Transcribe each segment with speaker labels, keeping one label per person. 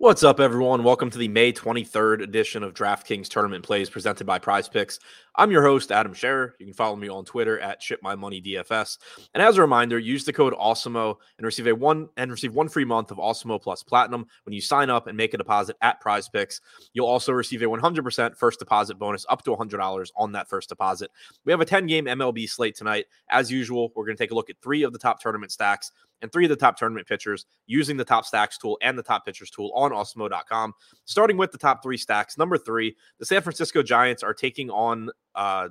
Speaker 1: What's up, everyone? Welcome to the May 23rd edition of DraftKings Tournament Plays presented by Prize Picks. I'm your host, Adam Scherer. You can follow me on Twitter at ShipMyMoneyDFS. And as a reminder, use the code AWESEMO and receive a one and receive one free month of Awesemo Plus Platinum when you sign up and make a deposit at Prize Picks. You'll also receive a 100% first deposit bonus up to $100 on that first deposit. We have a 10 game MLB slate tonight. As usual, we're going to take a look at three of the top tournament stacks and three of the top tournament pitchers using the top stacks tool and the top pitchers tool on Awesemo.com. Starting with the top three stacks. Number three, the San Francisco Giants are taking on uh,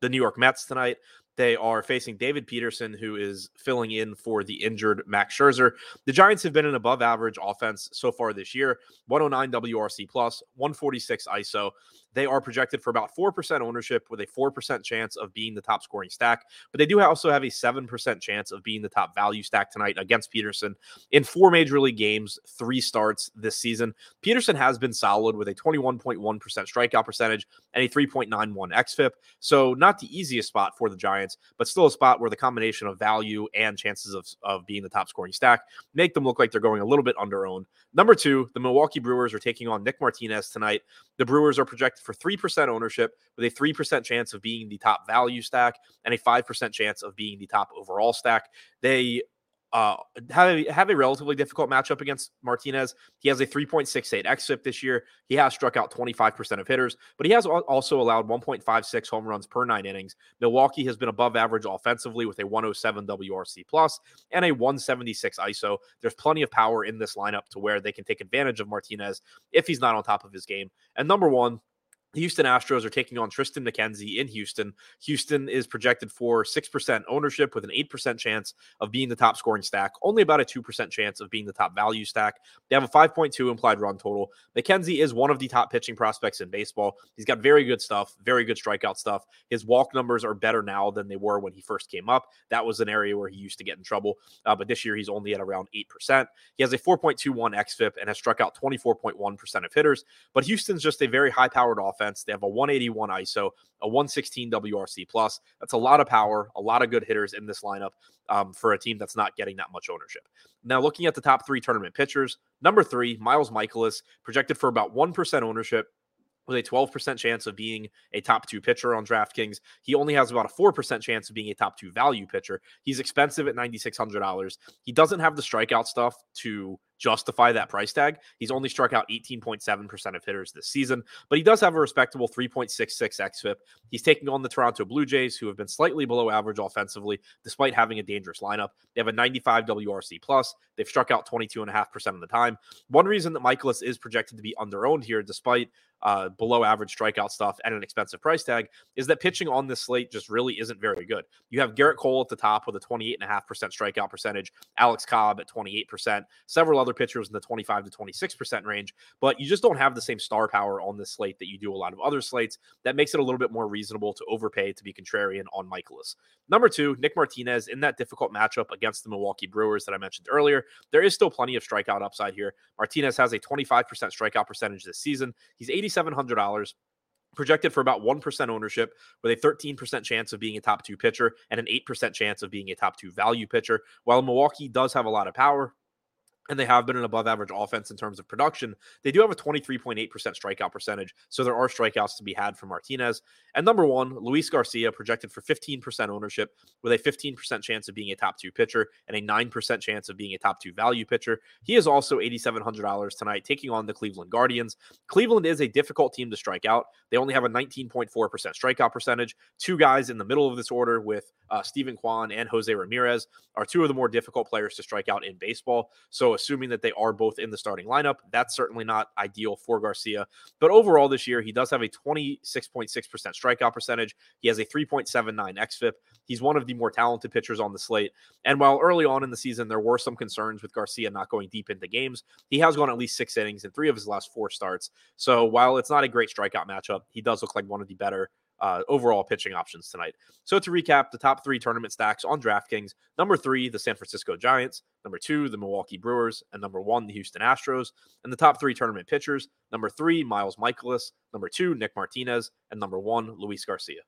Speaker 1: the New York Mets tonight. They are facing David Peterson, who is filling in for the injured Max Scherzer. The Giants have been an above average offense so far this year 109 WRC plus, 146 ISO. They are projected for about 4% ownership with a 4% chance of being the top scoring stack, but they do also have a 7% chance of being the top value stack tonight against Peterson. In four major league games, three starts this season, Peterson has been solid with a 21.1% strikeout percentage and a 3.91 XFIP. So, not the easiest spot for the Giants, but still a spot where the combination of value and chances of, of being the top scoring stack make them look like they're going a little bit under owned. Number two, the Milwaukee Brewers are taking on Nick Martinez tonight. The Brewers are projected for 3% ownership with a 3% chance of being the top value stack and a 5% chance of being the top overall stack. They uh, have a, have a relatively difficult matchup against Martinez. He has a 3.68 xFIP this year. He has struck out 25% of hitters, but he has also allowed 1.56 home runs per nine innings. Milwaukee has been above average offensively with a 107 WRC plus and a 176 ISO. There's plenty of power in this lineup to where they can take advantage of Martinez if he's not on top of his game. And number one, the Houston Astros are taking on Triston McKenzie in Houston. Houston is projected for 6% ownership with an 8% chance of being the top scoring stack, only about a 2% chance of being the top value stack. They have a 5.2 implied run total. McKenzie is one of the top pitching prospects in baseball. He's got very good stuff, very good strikeout stuff. His walk numbers are better now than they were when he first came up. That was an area where he used to get in trouble, uh, but this year he's only at around 8%. He has a 4.21 XFIP and has struck out 24.1% of hitters, but Houston's just a very high powered offense offense. They have a 181 ISO, a 116 WRC plus. That's a lot of power, a lot of good hitters in this lineup um, for a team that's not getting that much ownership. Now, looking at the top three tournament pitchers, number three, Miles Mikolas, projected for about 1% ownership with a 12% chance of being a top two pitcher on DraftKings. He only has about a 4% chance of being a top two value pitcher. He's expensive at $9,600. He doesn't have the strikeout stuff to justify that price tag. He's only struck out 18.7% of hitters this season, but he does have a respectable 3.66 xFIP. He's taking on the Toronto Blue Jays, who have been slightly below average offensively, despite having a dangerous lineup. They have a 95 WRC plus. They've struck out 22.5% of the time. One reason that Mikolas is projected to be under owned here, despite uh, below average strikeout stuff and an expensive price tag is that pitching on this slate just really isn't very good. You have Gerrit Cole at the top with a 28.5% strikeout percentage, Alex Cobb at 28%, several other pitchers in the 25 to 26% range, but you just don't have the same star power on this slate that you do a lot of other slates. That makes it a little bit more reasonable to overpay to be contrarian on Mikolas. Number two, Nick Martinez in that difficult matchup against the Milwaukee Brewers that I mentioned earlier. There is still plenty of strikeout upside here. Martinez has a 25% strikeout percentage this season. He's $8,700 projected for about 1% ownership with a 13% chance of being a top two pitcher and an 8% chance of being a top two value pitcher. While Milwaukee does have a lot of power, and they have been an above average offense in terms of production. They do have a 23.8% strikeout percentage, so there are strikeouts to be had from Martinez. And number one, Luis Garcia projected for 15% ownership with a 15% chance of being a top two pitcher and a 9% chance of being a top two value pitcher. He is also $8,700 tonight taking on the Cleveland Guardians. Cleveland is a difficult team to strike out. They only have a 19.4% strikeout percentage. Two guys in the middle of this order with uh, Steven Kwan and Jose Ramirez are two of the more difficult players to strike out in baseball. So, assuming that they are both in the starting lineup, that's certainly not ideal for Garcia. But overall, this year, he does have a 26.6% strikeout percentage. He has a 3.79 XFIP. He's one of the more talented pitchers on the slate. And while early on in the season, there were some concerns with Garcia not going deep into games, he has gone at least six innings in three of his last four starts. So, while it's not a great strikeout matchup, he does look like one of the better uh, overall pitching options tonight. So to recap, the top three tournament stacks on DraftKings: number three, the San Francisco Giants; number two, the Milwaukee Brewers; and number one, the Houston Astros. And the top three tournament pitchers: number three, Miles Mikolas, number two, Nick Martinez; and number one, Luis Garcia.